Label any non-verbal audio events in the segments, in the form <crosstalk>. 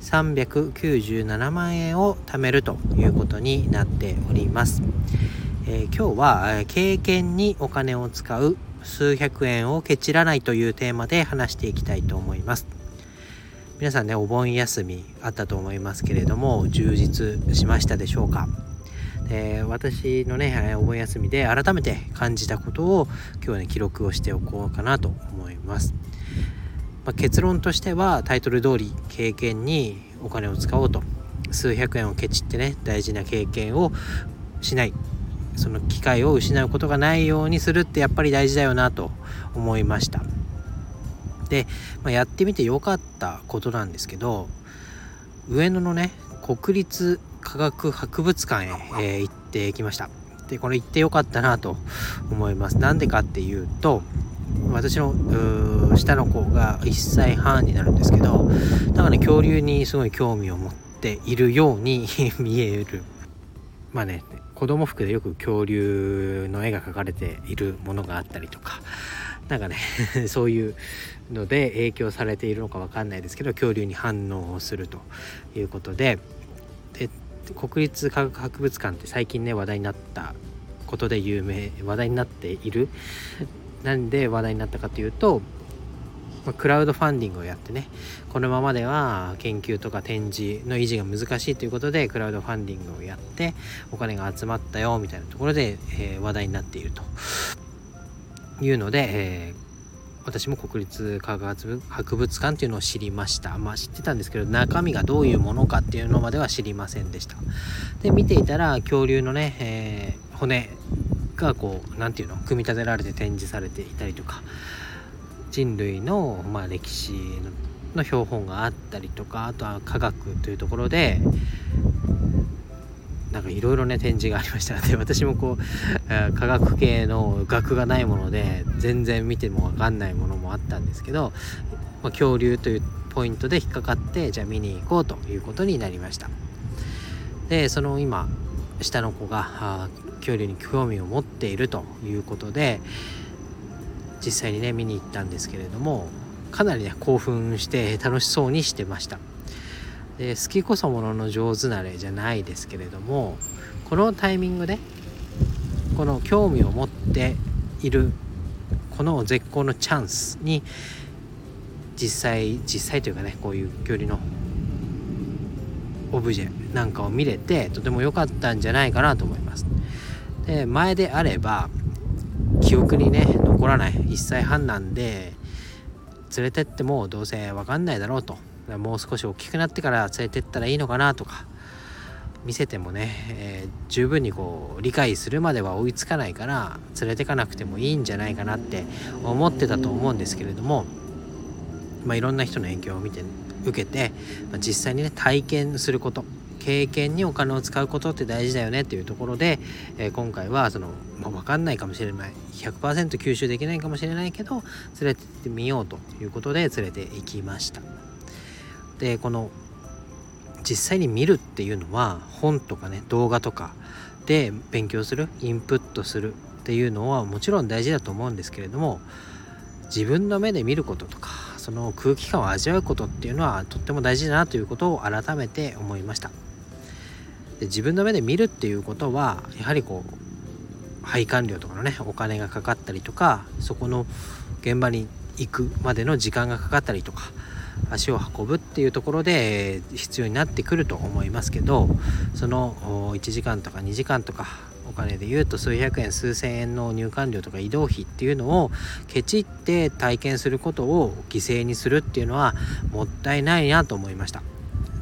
397万円を貯めるということになっております、えー、今日は経験にお金を使う数百円をケチらないというテーマで話していきたいと思います。皆さんねお盆休みあったと思いますけれども充実しましたでしょうか？え、私のねお盆休みで改めて感じたことを今日はね記録をしておこうかなと思います。まあ、結論としてはタイトル通り経験にお金を使おうと数百円をケチってね大事な経験をしないその機会を失うことがないようにするってやっぱり大事だよなと思いました。で、まあ、やってみてよかったことなんですけど上野のね国立科学博物館へ、えー、行ってきました。でこれ行ってよかったなと思います。なんでかっていうと私の下の子が1歳半になるんですけどだからね恐竜にすごい興味を持っているように <laughs> 見える。まあね子供服でよく恐竜の絵が描かれているものがあったりとか。なんかね <laughs> そういうので影響されているのか分かんないですけど恐竜に反応をするということで。で国立科学博物館って最近ね話題になったことで有名話題になっているなんで話題になったかというと、まクラウドファンディングをやってねこのままでは研究とか展示の維持が難しいということでクラウドファンディングをやってお金が集まったよみたいなところで、えー、話題になっていると。いうので、えー私も国立科学博物館っていうのを知りました。まあ知ってたんですけど中身がどういうものかっていうのまでは知りませんでした。で見ていたら恐竜のね、えー、骨がこう何て言うの組み立てられて展示されていたりとか人類の、まあ、歴史の標本があったりとかあとは科学というところでなんかいろいろね展示がありましたので <laughs> 私もこう科学系の学がないもので全然見ても分かんないものもあったんですけど、まあ、恐竜というポイントで引っかかってじゃあ見に行こうということになりました。でその今下の子が恐竜に興味を持っているということで実際にね見に行ったんですけれどもかなりね興奮して楽しそうにしてました。で好きこそものの上手なれじゃないですけれどもこのタイミングでこの興味を持っているこの絶好のチャンスに実際実際というかねこういう距離のオブジェなんかを見れてとても良かったんじゃないかなと思います。で前であれば記憶にね残らない1歳半なんで連れてってもどうせ分かんないだろうと。もう少し大きくなってから連れてったらいいのかなとか見せてもね、えー、十分にこう理解するまでは追いつかないから連れてかなくてもいいんじゃないかなって思ってたと思うんですけれども、まあ、いろんな人の影響を見て受けて、まあ、実際にね体験すること経験にお金を使うことって大事だよねっていうところで、えー、今回はその、まあ、分かんないかもしれない100%吸収できないかもしれないけど連れてってみようということで連れて行きました。でこの実際に見るっていうのは本とかね動画とかで勉強するインプットするっていうのはもちろん大事だと思うんですけれども自分の目で見ることとかその空気感を味わうことっていうのはとっても大事だなということを改めて思いました。で自分の目で見るっていうことはやはりこう配管料とかのねお金がかかったりとかそこの現場に行くまでの時間がかかったりとか足を運ぶっていうところで必要になってくると思いますけどその1時間とか2時間とかお金で言うと数百円数千円の入館料とか移動費っていうのをケチって体験することを犠牲にするっていうのはもったいないなと思いました。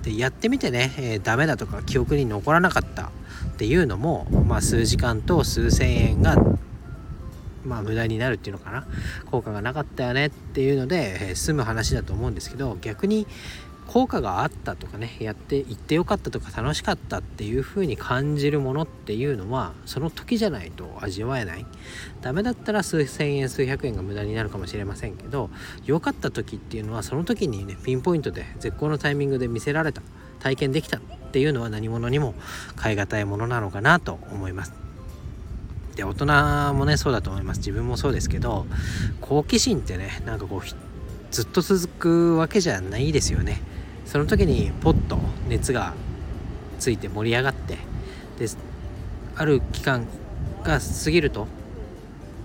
でやってみてね、えー、ダメだとか記憶に残らなかったっていうのも、まあ、数時間と数千円がまあ無駄になるっていうのかな。効果がなかったよねっていうので、えー、済む話だと思うんですけど逆に効果があったとかねやって行ってよかったとか楽しかったっていう風に感じるものっていうのはその時じゃないと味わえない。ダメだったら数千円数百円が無駄になるかもしれませんけど良かった時っていうのはその時にねピンポイントで絶好のタイミングで見せられた体験できたっていうのは何者にも代え難いものなのかなと思います。で大人もねそうだと思います。自分もそうですけど好奇心ってねなんかこうずっと続くわけじゃないですよね。その時にポッと熱がついて盛り上がってである期間が過ぎると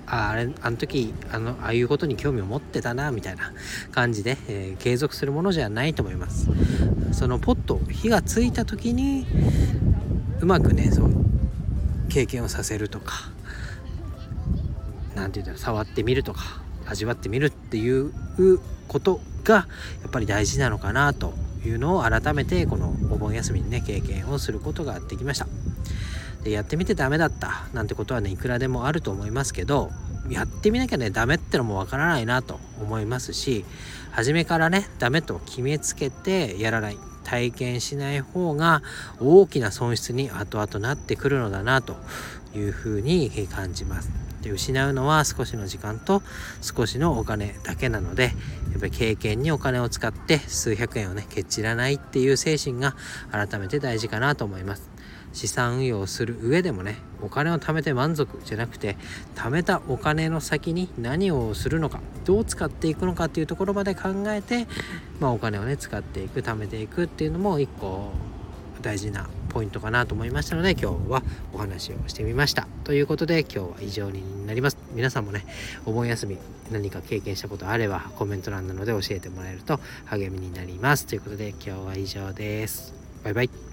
ああれあの時あのああいうことに興味を持ってたなみたいな感じで、えー、継続するものじゃないと思います。そのポッと火がついた時にうまくねそう経験をさせるとか何て言うんだろう触ってみるとか味わってみるっていうことがやっぱり大事なのかなというのを改めてこのお盆休みにね経験をすることができました。でやってみてダメだったなんてことはねいくらでもあると思いますけどやってみなきゃねダメってのもわからないなと思いますし初めからねダメと決めつけてやらない。体験しない方が大きな損失に後々なってくるのだなというふうに感じます。で失うのは少しの時間と少しのお金だけなのでやっぱり経験にお金を使って数百円をねけちらないっていう精神が改めて大事かなと思います。資産運用をする上でもねお金を貯めて満足じゃなくて貯めたお金の先に何をするのかどう使っていくのかっていうところまで考えて、まあ、お金をね使っていく貯めていくっていうのも一個大事なポイントかなと思いましたので今日はお話をしてみました。ということで今日は以上になります。皆さんもねお盆休み何か経験したことあればコメント欄なので教えてもらえると励みになります。ということで今日は以上です。バイバイ。